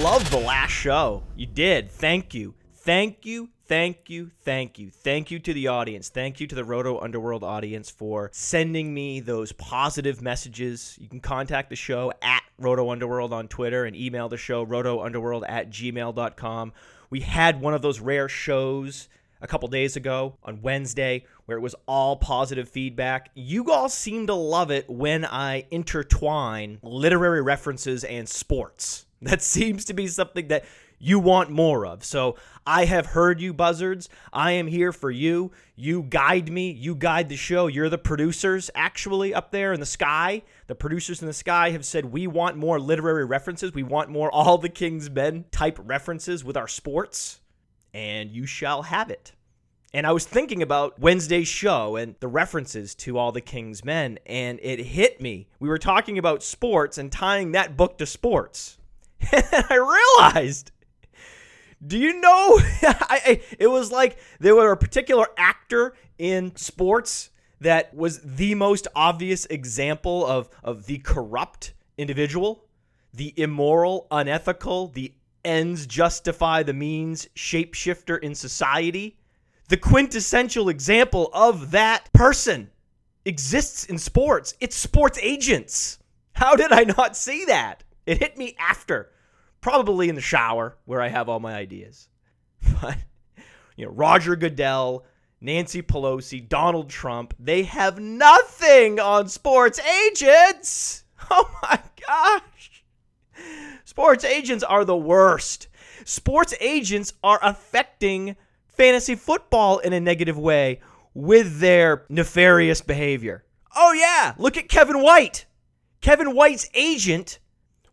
loved the last show. You did. Thank you. Thank you. Thank you. Thank you. Thank you to the audience. Thank you to the Roto Underworld audience for sending me those positive messages. You can contact the show at Roto Underworld on Twitter and email the show rotounderworld at gmail.com. We had one of those rare shows a couple days ago on Wednesday where it was all positive feedback. You all seem to love it when I intertwine literary references and sports. That seems to be something that you want more of. So I have heard you, buzzards. I am here for you. You guide me. You guide the show. You're the producers, actually, up there in the sky. The producers in the sky have said we want more literary references. We want more all the King's Men type references with our sports, and you shall have it. And I was thinking about Wednesday's show and the references to all the King's Men, and it hit me. We were talking about sports and tying that book to sports. And I realized, do you know? I, I, it was like there were a particular actor in sports that was the most obvious example of, of the corrupt individual, the immoral, unethical, the ends justify the means shapeshifter in society. The quintessential example of that person exists in sports. It's sports agents. How did I not see that? It hit me after, probably in the shower where I have all my ideas. But, you know, Roger Goodell, Nancy Pelosi, Donald Trump, they have nothing on sports agents. Oh my gosh. Sports agents are the worst. Sports agents are affecting fantasy football in a negative way with their nefarious behavior. Oh, yeah, look at Kevin White. Kevin White's agent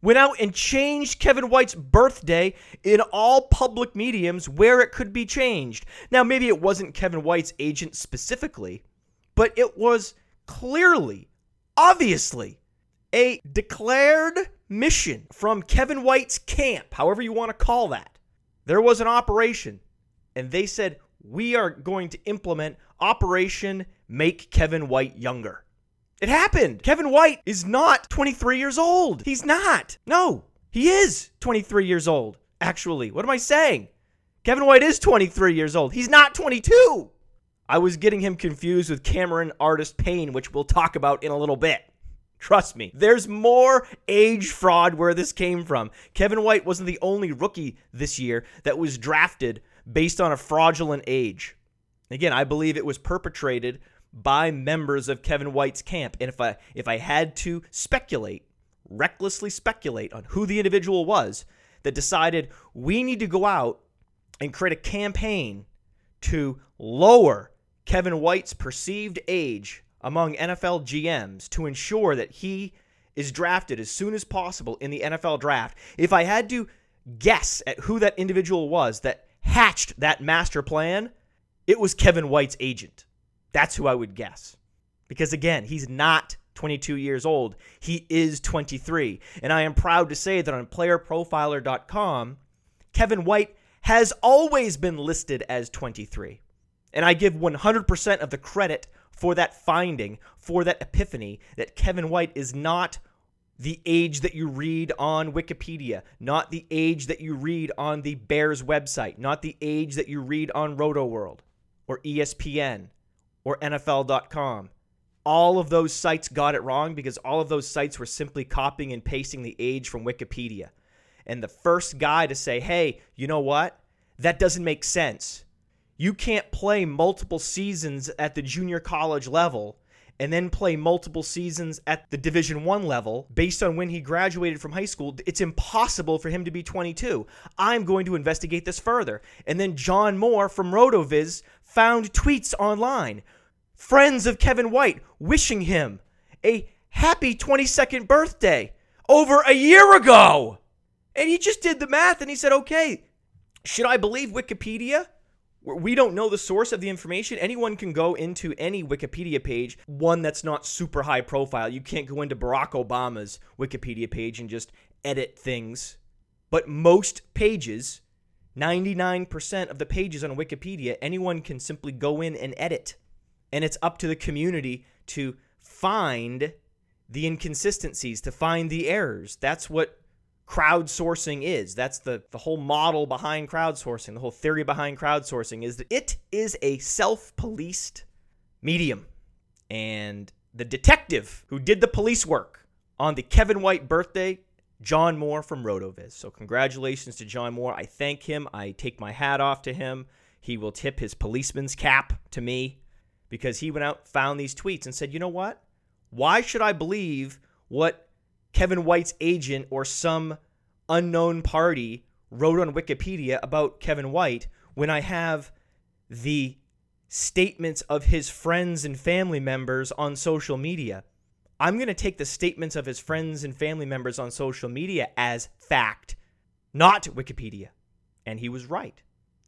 went out and changed Kevin White's birthday in all public mediums where it could be changed. Now, maybe it wasn't Kevin White's agent specifically, but it was clearly, obviously, a declared mission from Kevin White's camp, however you want to call that. There was an operation, and they said, We are going to implement Operation Make Kevin White Younger. It happened. Kevin White is not 23 years old. He's not. No, he is 23 years old. Actually, what am I saying? Kevin White is 23 years old. He's not 22. I was getting him confused with Cameron Artis Payne, which we'll talk about in a little bit. Trust me, there's more age fraud where this came from. Kevin White wasn't the only rookie this year that was drafted based on a fraudulent age. Again, I believe it was perpetrated by members of Kevin White's camp. And if I if I had to speculate, recklessly speculate on who the individual was that decided we need to go out and create a campaign to lower Kevin White's perceived age among NFL GMs to ensure that he is drafted as soon as possible in the NFL draft. If I had to guess at who that individual was that hatched that master plan, it was Kevin White's agent. That's who I would guess. Because again, he's not 22 years old. He is 23. And I am proud to say that on playerprofiler.com, Kevin White has always been listed as 23. And I give 100% of the credit for that finding, for that epiphany, that Kevin White is not the age that you read on Wikipedia, not the age that you read on the Bears website, not the age that you read on RotoWorld or ESPN or NFL.com. All of those sites got it wrong because all of those sites were simply copying and pasting the age from Wikipedia. And the first guy to say, hey, you know what? That doesn't make sense. You can't play multiple seasons at the junior college level and then play multiple seasons at the division 1 level based on when he graduated from high school it's impossible for him to be 22 i'm going to investigate this further and then john moore from rotoviz found tweets online friends of kevin white wishing him a happy 22nd birthday over a year ago and he just did the math and he said okay should i believe wikipedia we don't know the source of the information. Anyone can go into any Wikipedia page, one that's not super high profile. You can't go into Barack Obama's Wikipedia page and just edit things. But most pages, 99% of the pages on Wikipedia, anyone can simply go in and edit. And it's up to the community to find the inconsistencies, to find the errors. That's what crowdsourcing is. That's the, the whole model behind crowdsourcing, the whole theory behind crowdsourcing is that it is a self policed medium. And the detective who did the police work on the Kevin White birthday, John Moore from RotoViz. So, congratulations to John Moore. I thank him. I take my hat off to him. He will tip his policeman's cap to me because he went out, found these tweets, and said, you know what? Why should I believe what Kevin White's agent or some unknown party wrote on Wikipedia about Kevin White when I have the statements of his friends and family members on social media? I'm going to take the statements of his friends and family members on social media as fact, not Wikipedia. And he was right.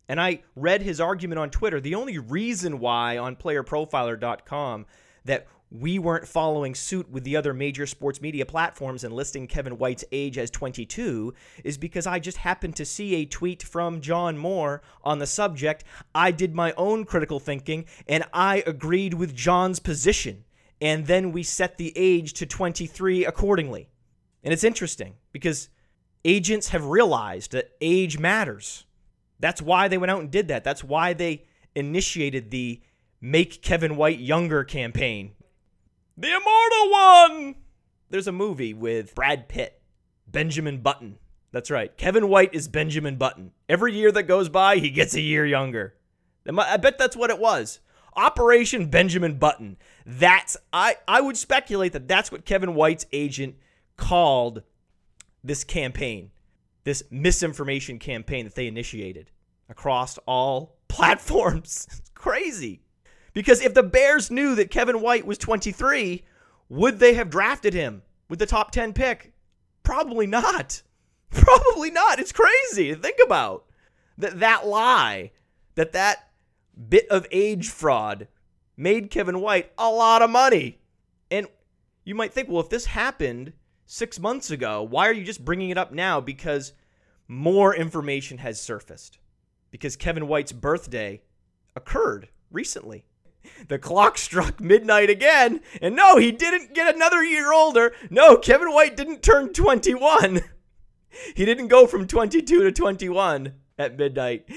And I read his argument on Twitter. The only reason why on playerprofiler.com that we weren't following suit with the other major sports media platforms and listing Kevin White's age as 22 is because I just happened to see a tweet from John Moore on the subject. I did my own critical thinking and I agreed with John's position. And then we set the age to 23 accordingly. And it's interesting because agents have realized that age matters. That's why they went out and did that. That's why they initiated the Make Kevin White Younger campaign the Immortal One! There's a movie with Brad Pitt, Benjamin Button. That's right. Kevin White is Benjamin Button. Every year that goes by, he gets a year younger. I bet that's what it was. Operation Benjamin Button. That's I I would speculate that that's what Kevin White's agent called this campaign. This misinformation campaign that they initiated across all platforms. It's crazy. Because if the Bears knew that Kevin White was 23, would they have drafted him with the top 10 pick? Probably not. Probably not. It's crazy to think about. That that lie, that that bit of age fraud made Kevin White a lot of money. And you might think, well, if this happened 6 months ago, why are you just bringing it up now because more information has surfaced? Because Kevin White's birthday occurred recently the clock struck midnight again, and no, he didn't get another year older. No, Kevin White didn't turn 21. He didn't go from 22 to 21 at midnight.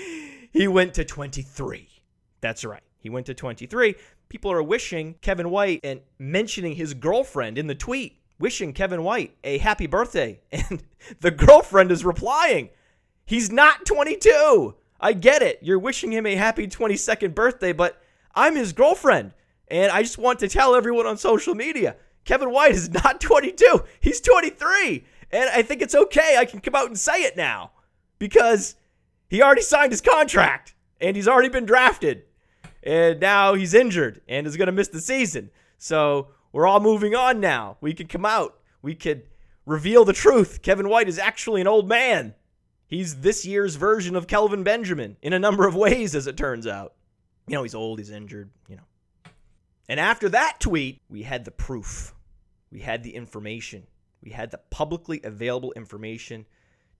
He went to 23. That's right. He went to 23. People are wishing Kevin White and mentioning his girlfriend in the tweet, wishing Kevin White a happy birthday. And the girlfriend is replying, He's not 22. I get it. You're wishing him a happy 22nd birthday, but I'm his girlfriend. And I just want to tell everyone on social media Kevin White is not 22, he's 23. And I think it's okay. I can come out and say it now because he already signed his contract and he's already been drafted. And now he's injured and is going to miss the season. So we're all moving on now. We could come out. We could reveal the truth. Kevin White is actually an old man. He's this year's version of Kelvin Benjamin in a number of ways, as it turns out. You know, he's old, he's injured, you know. And after that tweet, we had the proof. We had the information. We had the publicly available information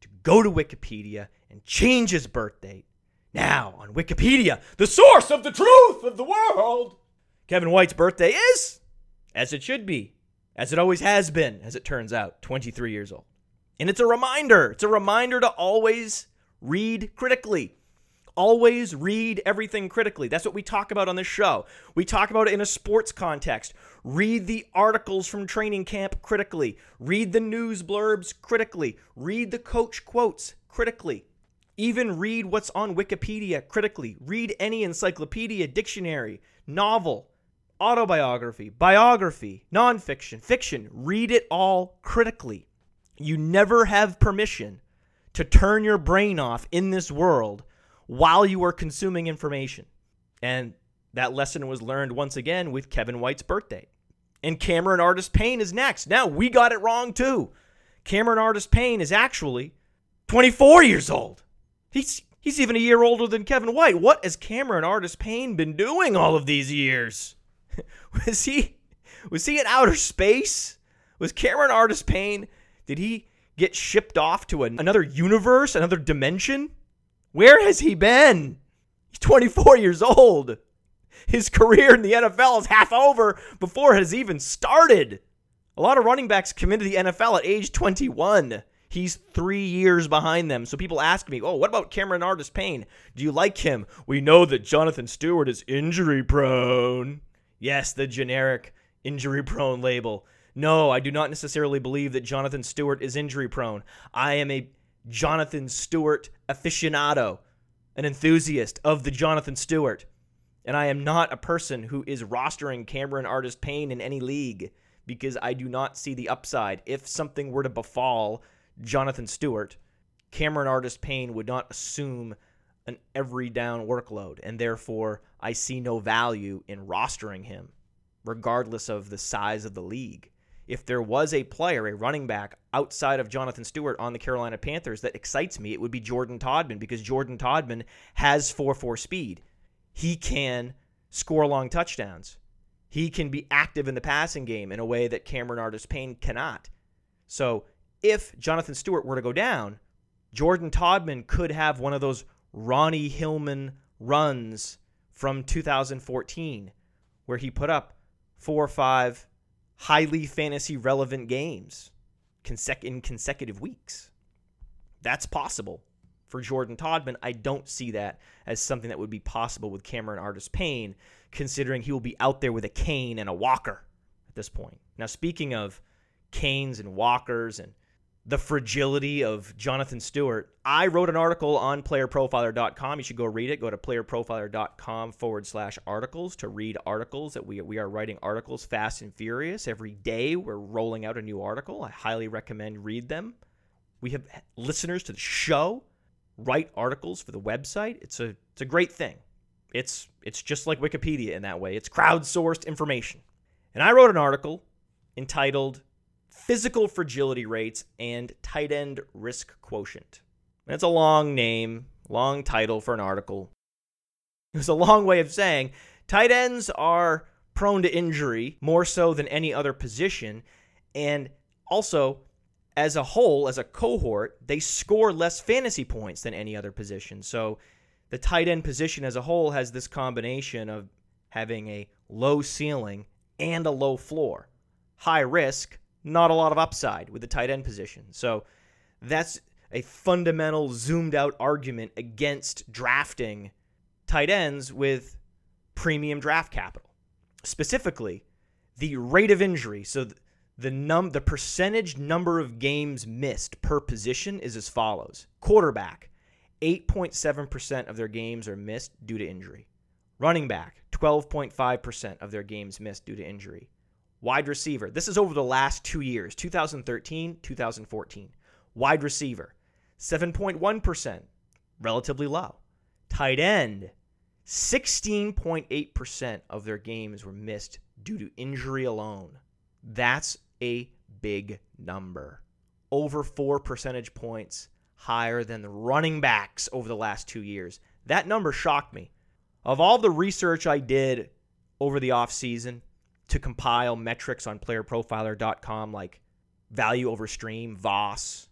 to go to Wikipedia and change his birth date. Now, on Wikipedia, the source of the truth of the world, Kevin White's birthday is, as it should be, as it always has been, as it turns out, 23 years old. And it's a reminder. It's a reminder to always read critically. Always read everything critically. That's what we talk about on this show. We talk about it in a sports context. Read the articles from training camp critically. Read the news blurbs critically. Read the coach quotes critically. Even read what's on Wikipedia critically. Read any encyclopedia, dictionary, novel, autobiography, biography, nonfiction, fiction. Read it all critically. You never have permission to turn your brain off in this world while you are consuming information. And that lesson was learned once again with Kevin White's birthday. And Cameron Artis Payne is next. Now, we got it wrong too. Cameron Artis Payne is actually 24 years old. He's he's even a year older than Kevin White. What has Cameron Artis Payne been doing all of these years? was he was he in outer space? Was Cameron Artis Payne did he get shipped off to another universe, another dimension? Where has he been? He's 24 years old. His career in the NFL is half over before it has even started. A lot of running backs come into the NFL at age 21. He's three years behind them. So people ask me, oh, what about Cameron Artis Payne? Do you like him? We know that Jonathan Stewart is injury prone. Yes, the generic injury prone label. No, I do not necessarily believe that Jonathan Stewart is injury prone. I am a Jonathan Stewart aficionado, an enthusiast of the Jonathan Stewart. And I am not a person who is rostering Cameron Artis Payne in any league because I do not see the upside. If something were to befall Jonathan Stewart, Cameron Artis Payne would not assume an every down workload, and therefore I see no value in rostering him, regardless of the size of the league. If there was a player, a running back outside of Jonathan Stewart on the Carolina Panthers that excites me, it would be Jordan Todman because Jordan Todman has 4 4 speed. He can score long touchdowns. He can be active in the passing game in a way that Cameron Artis Payne cannot. So if Jonathan Stewart were to go down, Jordan Todman could have one of those Ronnie Hillman runs from 2014 where he put up four or five highly fantasy relevant games in consecutive weeks. That's possible for Jordan Todman. I don't see that as something that would be possible with Cameron Artis Payne, considering he will be out there with a cane and a walker at this point. Now, speaking of canes and walkers and the fragility of Jonathan Stewart. I wrote an article on playerprofiler.com. You should go read it. Go to playerprofiler.com forward slash articles to read articles that we, we are writing articles fast and furious. Every day we're rolling out a new article. I highly recommend read them. We have listeners to the show write articles for the website. It's a it's a great thing. It's it's just like Wikipedia in that way. It's crowdsourced information. And I wrote an article entitled physical fragility rates, and tight end risk quotient. That's a long name, long title for an article. It was a long way of saying tight ends are prone to injury more so than any other position. And also, as a whole, as a cohort, they score less fantasy points than any other position. So the tight end position as a whole has this combination of having a low ceiling and a low floor. High risk, not a lot of upside with the tight end position. So that's a fundamental zoomed out argument against drafting tight ends with premium draft capital. Specifically, the rate of injury. So the num the percentage number of games missed per position is as follows. Quarterback, 8.7% of their games are missed due to injury. Running back, 12.5% of their games missed due to injury. Wide receiver. This is over the last two years 2013, 2014. Wide receiver, 7.1%, relatively low. Tight end, 16.8% of their games were missed due to injury alone. That's a big number. Over four percentage points higher than the running backs over the last two years. That number shocked me. Of all the research I did over the offseason, to compile metrics on playerprofiler.com like value over stream, VOS.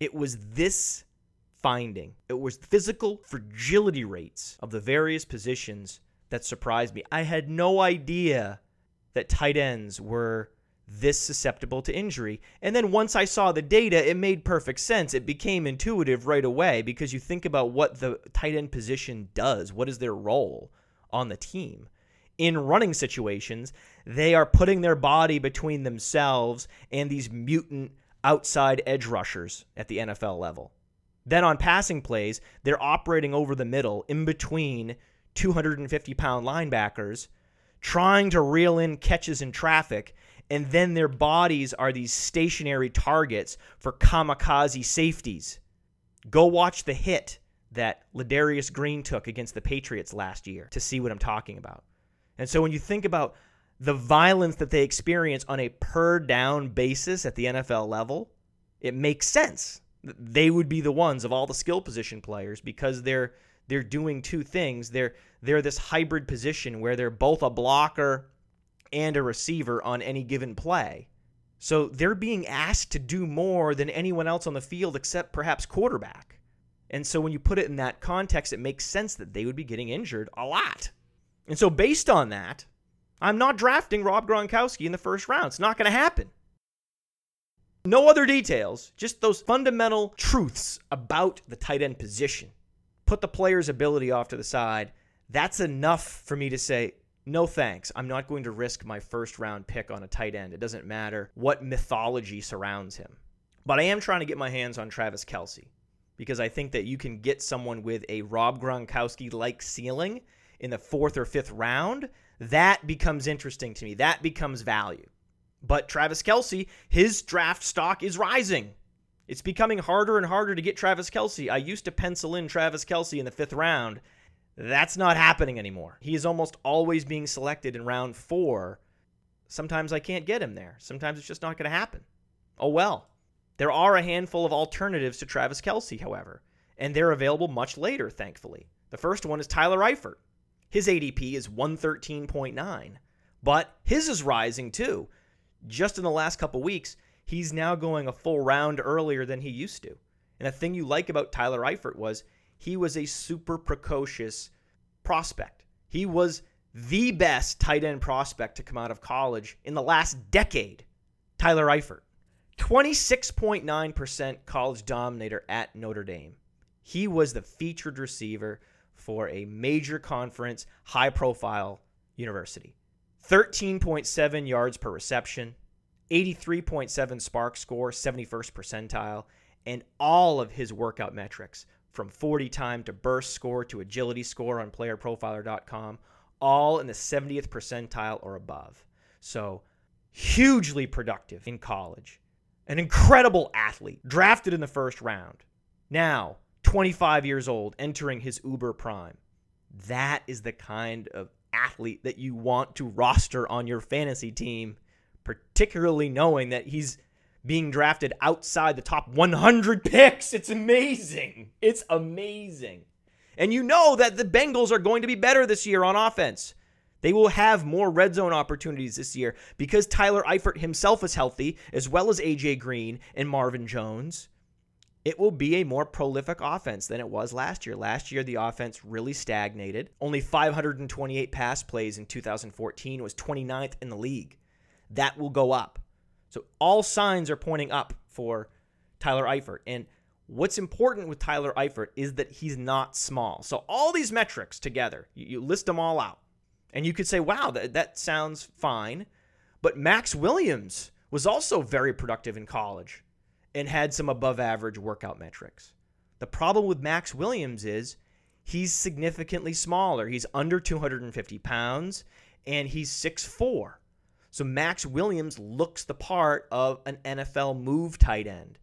It was this finding. It was physical fragility rates of the various positions that surprised me. I had no idea that tight ends were this susceptible to injury. And then once I saw the data, it made perfect sense. It became intuitive right away because you think about what the tight end position does. What is their role on the team? in running situations, they are putting their body between themselves and these mutant outside edge rushers at the NFL level. Then on passing plays, they're operating over the middle in between 250 pound linebackers, trying to reel in catches in traffic, and then their bodies are these stationary targets for kamikaze safeties. Go watch the hit that Ladarius Green took against the Patriots last year to see what I'm talking about. And so when you think about the violence that they experience on a per down basis at the NFL level, it makes sense. They would be the ones of all the skill position players because they're they're doing two things. They're they're this hybrid position where they're both a blocker and a receiver on any given play. So they're being asked to do more than anyone else on the field except perhaps quarterback. And so when you put it in that context, it makes sense that they would be getting injured a lot. And so, based on that, I'm not drafting Rob Gronkowski in the first round. It's not going to happen. No other details, just those fundamental truths about the tight end position. Put the player's ability off to the side. That's enough for me to say, no thanks. I'm not going to risk my first round pick on a tight end. It doesn't matter what mythology surrounds him. But I am trying to get my hands on Travis Kelce because I think that you can get someone with a Rob Gronkowski like ceiling in the fourth or fifth round. That becomes interesting to me. That becomes value. But Travis Kelce, his draft stock is rising. It's becoming harder and harder to get Travis Kelce. I used to pencil in Travis Kelce in the fifth round. That's not happening anymore. He is almost always being selected in round four. Sometimes I can't get him there. Sometimes it's just not going to happen. Oh well. There are a handful of alternatives to Travis Kelce, however, and they're available much later, thankfully. The first one is Tyler Eifert. His ADP is 113.9, but his is rising too. Just in the last couple weeks, he's now going a full round earlier than he used to. And the thing you like about Tyler Eifert was he was a super precocious prospect. He was the best tight end prospect to come out of college in the last decade. Tyler Eifert. 26.9% college dominator at Notre Dame. He was the featured receiver for a major conference, high profile university. 13.7 yards per reception, 83.7 SPARQ score, 71st percentile, and all of his workout metrics from 40 time to burst score to agility score on playerprofiler.com, all in the 70th percentile or above. So, hugely productive in college. An incredible athlete, drafted in the first round. Now, 25 years old, entering his uber prime. That is the kind of athlete that you want to roster on your fantasy team, particularly knowing that he's being drafted outside the top 100 picks. It's amazing. It's amazing. And you know that the Bengals are going to be better this year on offense. They will have more red zone opportunities this year because Tyler Eifert himself is healthy, as well as AJ Green and Marvin Jones it will be a more prolific offense than it was last year. Last year, the offense really stagnated. Only 528 pass plays in 2014 was 29th in the league. That will go up. So all signs are pointing up for Tyler Eifert. And what's important with Tyler Eifert is that he's not small. So all these metrics together, you, list them all out. And you could say, wow, that, that sounds fine. But Max Williams was also very productive in college and had some above average workout metrics. The problem with Max Williams is he's significantly smaller. He's under 250 pounds and he's 6'4. So Max Williams looks the part of an NFL move tight end,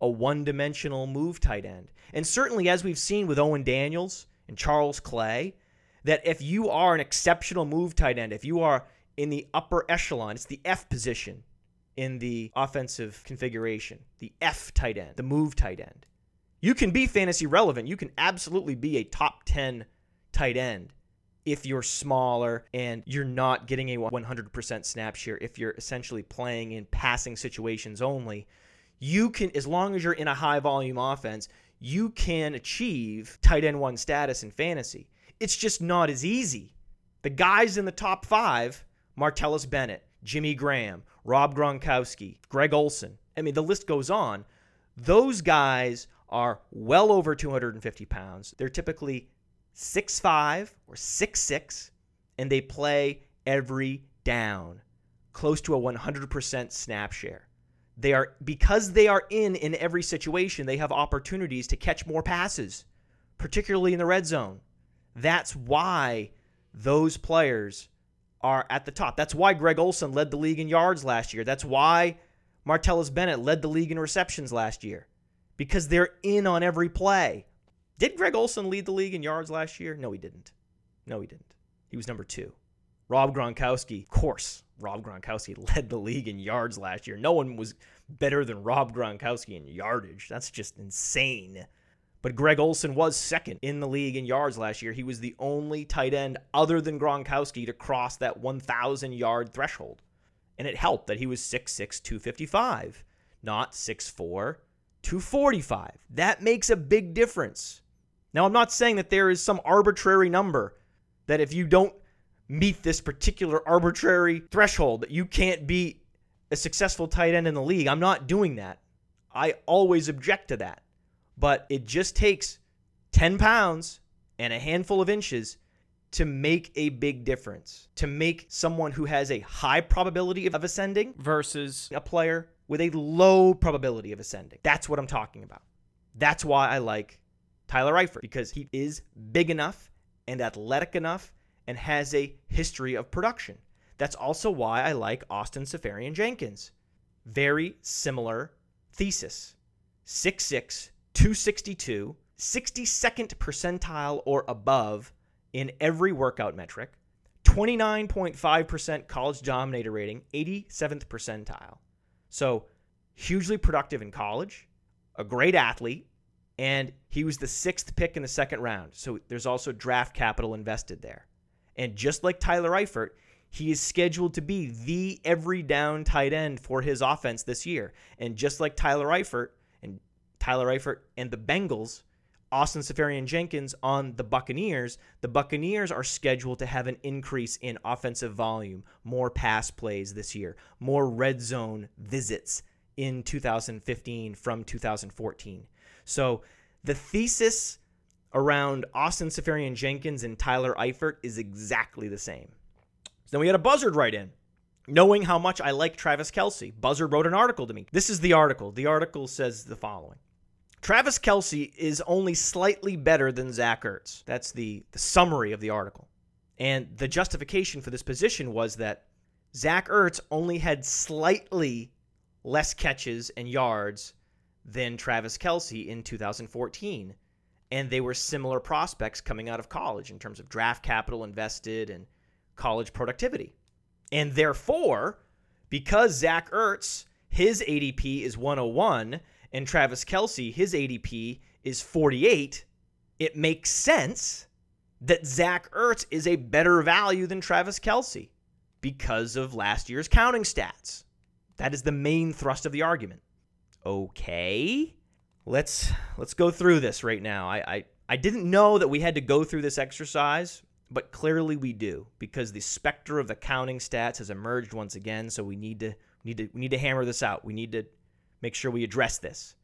a one dimensional move tight end. And certainly, as we've seen with Owen Daniels and Charles Clay, that if you are an exceptional move tight end, if you are in the upper echelon, it's the F position in the offensive configuration, the F tight end, the move tight end. You can be fantasy relevant. You can absolutely be a top 10 tight end if you're smaller and you're not getting a 100% snap share, if you're essentially playing in passing situations only. You can, as long as you're in a high volume offense, you can achieve tight end one status in fantasy. It's just not as easy. The guys in the top five, Martellus Bennett, Jimmy Graham, Rob Gronkowski, Greg Olsen. I mean, the list goes on. Those guys are well over 250 pounds. They're typically 6'5 or 6'6, and they play every down, close to a 100% snap share. They are because they are in in every situation, they have opportunities to catch more passes, particularly in the red zone. That's why those players are at the top. That's why Greg Olsen led the league in yards last year. That's why Martellus Bennett led the league in receptions last year because they're in on every play. Did Greg Olsen lead the league in yards last year? No, he didn't. No, he didn't. He was number two. Rob Gronkowski, of course, Rob Gronkowski led the league in yards last year. No one was better than Rob Gronkowski in yardage. That's just insane. But Greg Olsen was second in the league in yards last year. He was the only tight end other than Gronkowski to cross that 1,000 yard threshold. And it helped that he was 6'6, 255, not 6'4, 245. That makes a big difference. Now, I'm not saying that there is some arbitrary number that if you don't meet this particular arbitrary threshold, that you can't be a successful tight end in the league. I'm not doing that. I always object to that. But it just takes 10 pounds and a handful of inches to make a big difference, to make someone who has a high probability of ascending versus a player with a low probability of ascending. That's what I'm talking about. That's why I like Tyler Eifert because he is big enough and athletic enough and has a history of production. That's also why I like Austin Seferian Jenkins. Very similar thesis 6'6, 262, 62nd percentile or above in every workout metric, 29.5% college dominator rating, 87th percentile. So, hugely productive in college, a great athlete, and he was the sixth pick in the second round. So, there's also draft capital invested there. And just like Tyler Eifert, he is scheduled to be the every down tight end for his offense this year. And just like Tyler Eifert Tyler Eifert and the Bengals, Austin Seferian Jenkins on the Buccaneers, the Buccaneers are scheduled to have an increase in offensive volume, more pass plays this year, more red zone visits in 2015 from 2014. So the thesis around Austin Seferian Jenkins and Tyler Eifert is exactly the same. So then we had a buzzard write in. Knowing how much I like Travis Kelce, Buzzard wrote an article to me. This is the article. The article says the following Travis Kelce is only slightly better than Zach Ertz. That's the, the summary of the article. And the justification for this position was that Zach Ertz only had slightly less catches and yards than Travis Kelce in 2014. And they were similar prospects coming out of college in terms of draft capital invested and college productivity. And therefore, because Zach Ertz, his ADP is 101, and Travis Kelce, his ADP is 48, it makes sense that Zach Ertz is a better value than Travis Kelce because of last year's counting stats. That is the main thrust of the argument. Okay. Let's let's go through this right now. I, I, I didn't know that we had to go through this exercise but clearly we do because the specter of the counting stats has emerged once again. So we need to need to we need to hammer this out. We need to make sure we address this.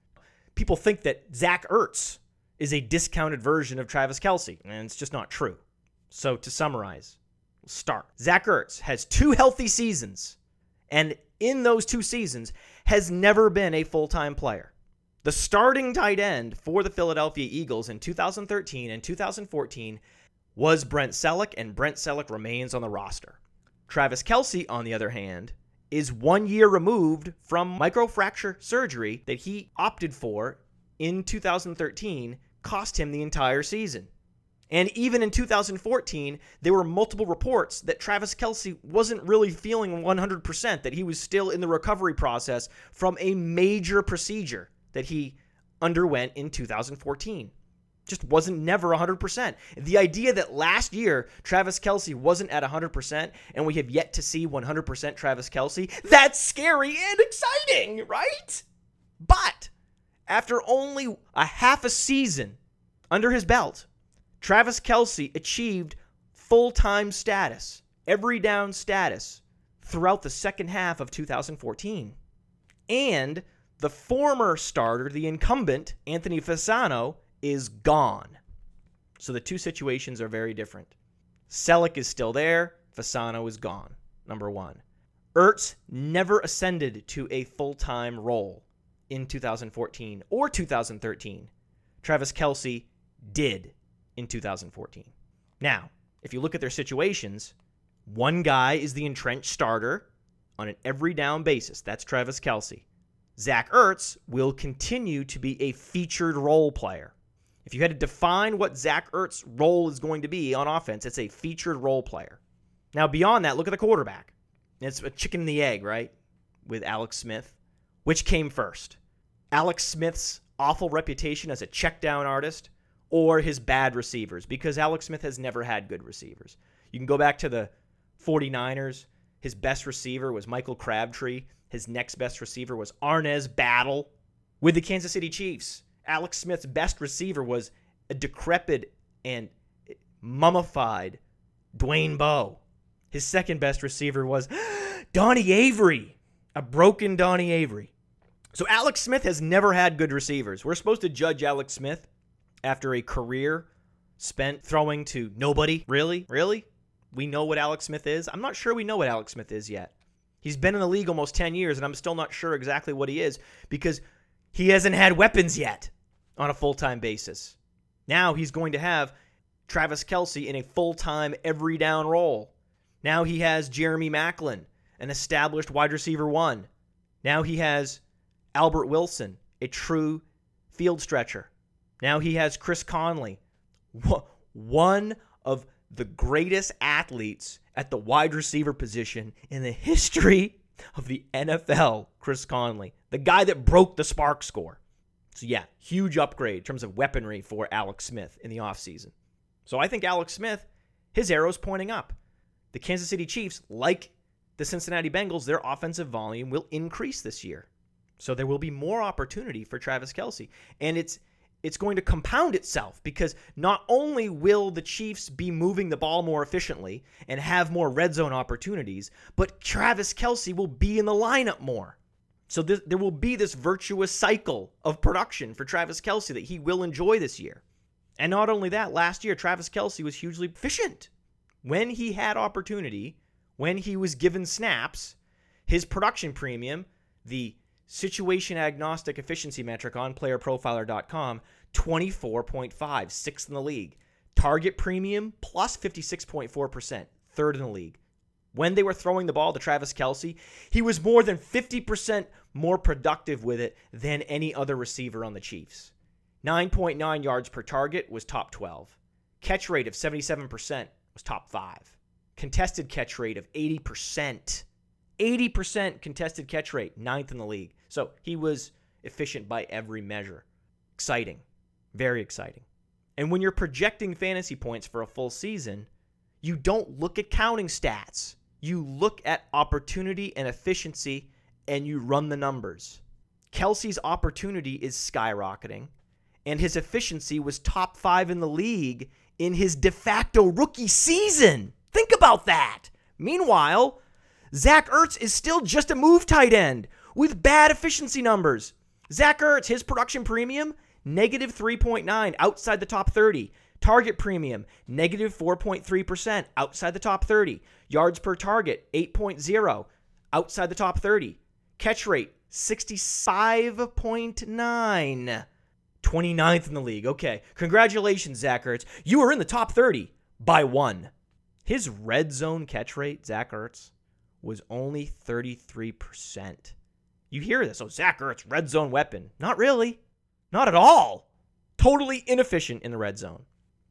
People think that Zach Ertz is a discounted version of Travis Kelce, and it's just not true. So to summarize, we'll start. Zach Ertz has two healthy seasons, and in those two seasons has never been a full-time player. The starting tight end for the Philadelphia Eagles in 2013 and 2014 was Brent Celek, and Brent Celek remains on the roster. Travis Kelce, on the other hand, is one year removed from microfracture surgery that he opted for in 2013, cost him the entire season. And even in 2014, there were multiple reports that Travis Kelce wasn't really feeling 100%, that he was still in the recovery process from a major procedure that he underwent in 2014 just wasn't never 100%. The idea that last year Travis Kelce wasn't at 100% and we have yet to see 100% Travis Kelce, that's scary and exciting, right? But after only a half a season under his belt, Travis Kelce achieved full time status, every down status throughout the second half of 2014. And the former starter, the incumbent, Anthony Fasano, is gone. So the two situations are very different. Celek is still there, Fasano is gone. Number one. Ertz never ascended to a full time role in 2014 or 2013. Travis Kelce did in 2014. Now, if you look at their situations, one guy is the entrenched starter on an every down basis. That's Travis Kelce. Zach Ertz will continue to be a featured role player. If you had to define what Zach Ertz's role is going to be on offense, it's a featured role player. Now, beyond that, look at the quarterback. It's a chicken and the egg, right? With Alex Smith. Which came first? Alex Smith's awful reputation as a check down artist or his bad receivers? Because Alex Smith has never had good receivers. You can go back to the 49ers. His best receiver was Michael Crabtree. His next best receiver was Arnaz Battle with the Kansas City Chiefs. Alex Smith's best receiver was a decrepit and mummified Dwayne Bowe. His second best receiver was Donnie Avery. a broken Donnie Avery. So Alex Smith has never had good receivers. We're supposed to judge Alex Smith after a career spent throwing to nobody. Really? Really? We know what Alex Smith is? I'm not sure we know what Alex Smith is yet. He's been in the league almost 10 years, and I'm still not sure exactly what he is because he hasn't had weapons yet on a full time basis. Now he's going to have Travis Kelce in a full time, every down role. Now he has Jeremy Maclin, an established wide receiver one. Now he has Albert Wilson, a true field stretcher. Now he has Chris Conley, one of the greatest athletes at the wide receiver position in the history of the NFL, Chris Conley, the guy that broke the SPARQ score. So, yeah, huge upgrade in terms of weaponry for Alex Smith in the offseason. So, I think Alex Smith, his arrow's pointing up. The Kansas City Chiefs, like the Cincinnati Bengals, their offensive volume will increase this year. So, there will be more opportunity for Travis Kelce. And it's it's going to compound itself because not only will the Chiefs be moving the ball more efficiently and have more red zone opportunities, but Travis Kelce will be in the lineup more. So this, there will be this virtuous cycle of production for Travis Kelce that he will enjoy this year. And not only that, last year, Travis Kelce was hugely efficient. When he had opportunity, when he was given snaps, his production premium, the situation agnostic efficiency metric on playerprofiler.com, 24.5, sixth in the league. Target premium plus 56.4%, third in the league when they were throwing the ball to Travis Kelce, he was more than 50% more productive with it than any other receiver on the Chiefs. 9.9 yards per target was top 12. Catch rate of 77% was top 5. Contested catch rate of 80%. 80% contested catch rate, ninth in the league. So he was efficient by every measure. Exciting. Very exciting. And when you're projecting fantasy points for a full season, you don't look at counting stats you look at opportunity and efficiency and you run the numbers. Kelce's opportunity is skyrocketing, and his efficiency was top five in the league in his de facto rookie season. Think about that. Meanwhile, Zach Ertz is still just a move tight end with bad efficiency numbers. Zach Ertz, his production premium, negative 3.9 outside the top 30. Target premium, negative 4.3%, outside the top 30. Yards per target, 8.0, outside the top 30. Catch rate, 65.9. 29th in the league. Okay. Congratulations, Zach Ertz. You were in the top 30 by one. His red zone catch rate, Zach Ertz, was only 33%. You hear this. Oh, Zach Ertz, red zone weapon. Not really. Not at all. Totally inefficient in the red zone.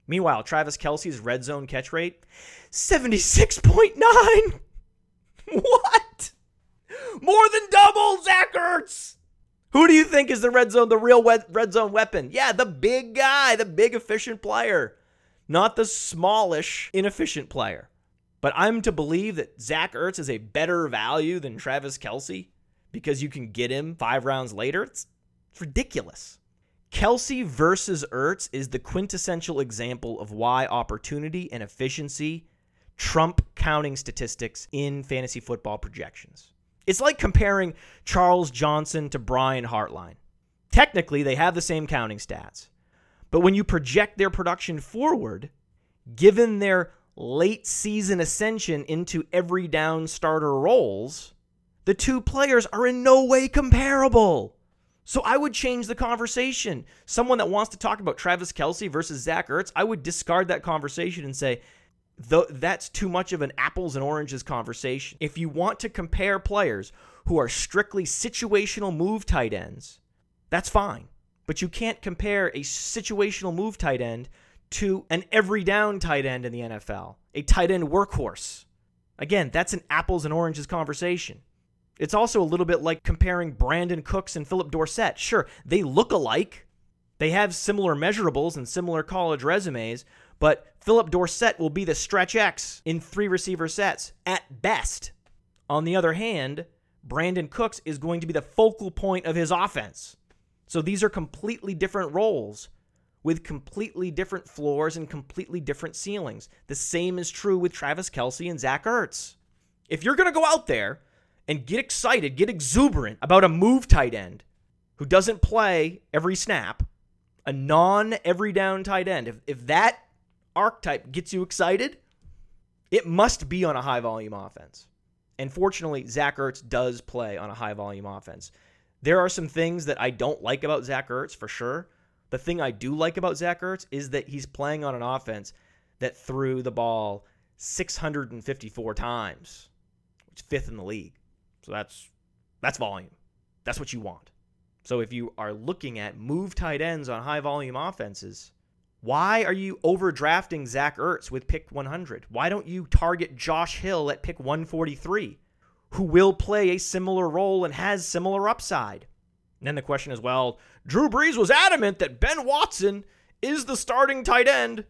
Meanwhile, Travis Kelce's red zone catch rate, 76.9. what? More than double Zach Ertz. Who do you think is the red zone, the real red zone weapon? Yeah, the big guy, the big efficient player, not the smallish, inefficient player. But I'm to believe that Zach Ertz is a better value than Travis Kelce because you can get him five rounds later. It's, it's ridiculous. Kelce versus Ertz is the quintessential example of why opportunity and efficiency trump counting statistics in fantasy football projections. It's like comparing Charles Johnson to Brian Hartline. Technically, they have the same counting stats. But when you project their production forward, given their late season ascension into every down starter roles, the two players are in no way comparable. So I would change the conversation. Someone that wants to talk about Travis Kelce versus Zach Ertz, I would discard that conversation and say, that's too much of an apples and oranges conversation. If you want to compare players who are strictly situational move tight ends, that's fine. But you can't compare a situational move tight end to an every down tight end in the NFL, a tight end workhorse. Again, that's an apples and oranges conversation. It's also a little bit like comparing Brandin Cooks and Phillip Dorsett. Sure, they look alike. They have similar measurables and similar college resumes, but Phillip Dorsett will be the stretch X in three receiver sets at best. On the other hand, Brandin Cooks is going to be the focal point of his offense. So these are completely different roles with completely different floors and completely different ceilings. The same is true with Travis Kelce and Zach Ertz. If you're going to go out there and get excited, get exuberant about a move tight end who doesn't play every snap, a non every down tight end, if, if that archetype gets you excited, it must be on a high volume offense. And fortunately, Zach Ertz does play on a high volume offense. There are some things that I don't like about Zach Ertz for sure. The thing I do like about Zach Ertz is that he's playing on an offense that threw the ball 654 times, which is fifth in the league. So that's that's volume. That's what you want. So if you are looking at move tight ends on high volume offenses, why are you overdrafting Zach Ertz with pick 100? Why don't you target Josh Hill at pick 143, who will play a similar role and has similar upside? And then the question is, well, Drew Brees was adamant that Ben Watson is the starting tight end.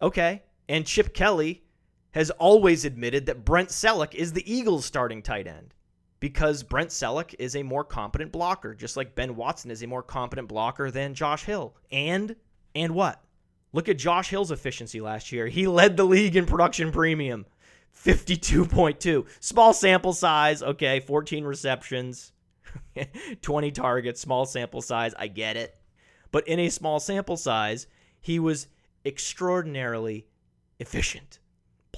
Okay. And Chip Kelly has always admitted that Brent Celek is the Eagles' starting tight end because Brent Celek is a more competent blocker, just like Ben Watson is a more competent blocker than Josh Hill. And and what? Look at Josh Hill's efficiency last year. He led the league in production premium. 52.2. Small sample size, okay, 14 receptions, 20 targets, small sample size, I get it. But in a small sample size, he was extraordinarily efficient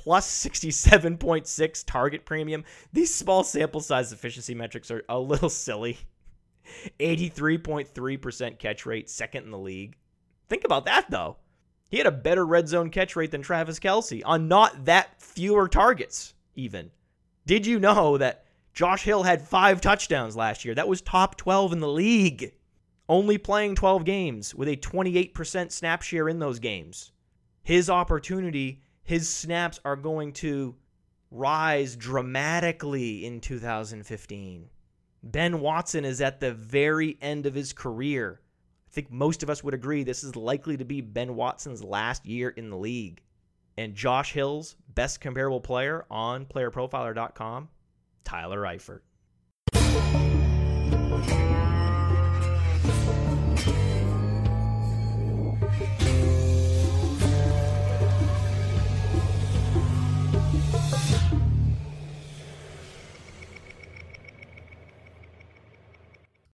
plus 67.6 target premium. These small sample size efficiency metrics are a little silly. 83.3% catch rate, second in the league. Think about that, though. He had a better red zone catch rate than Travis Kelce on not that fewer targets, even. Did you know that Josh Hill had five touchdowns last year? That was top 12 in the league. Only playing 12 games with a 28% snap share in those games. His opportunity his snaps are going to rise dramatically in 2015. Ben Watson is at the very end of his career. I think most of us would agree this is likely to be Ben Watson's last year in the league. And Josh Hill's best comparable player on playerprofiler.com, Tyler Eifert.